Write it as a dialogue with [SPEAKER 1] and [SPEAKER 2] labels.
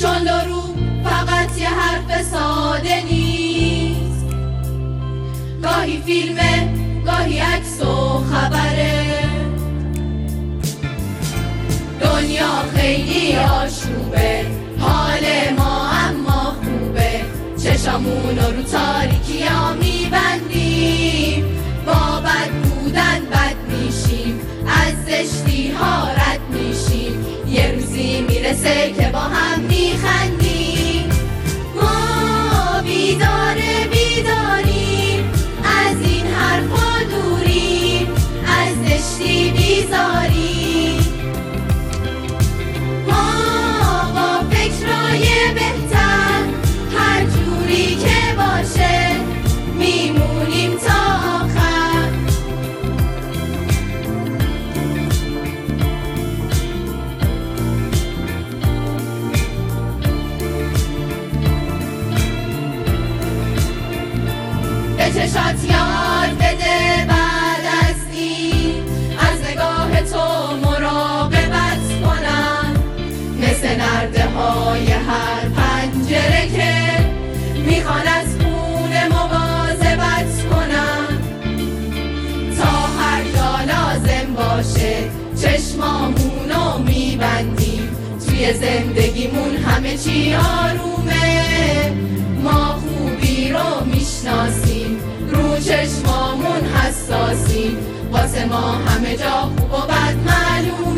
[SPEAKER 1] چون درو فقط یه حرف ساده نیست. فیلمه گاهی عکس و خبره. دنیا خیلی آشوبه حال ما اما خوبه. چشامون رو تاریکی ها میبندیم. با بد بودن بد میشیم از زشتی ها رد میشیم. یه روزی می‌رسه که با هم میخندیم. به چشات یاد بده بعد از این. از نگاه تو مراقبت کنم. مثل نرده های هر پنجره که می‌خوان از خونه مواظبت کنم. تا هر جا لازم باشه چشمامونو میبندیم. توی زندگیمون همه چی آرومه. چشمامون حساسیم واسه ما همه جا خوب و بد معلوم.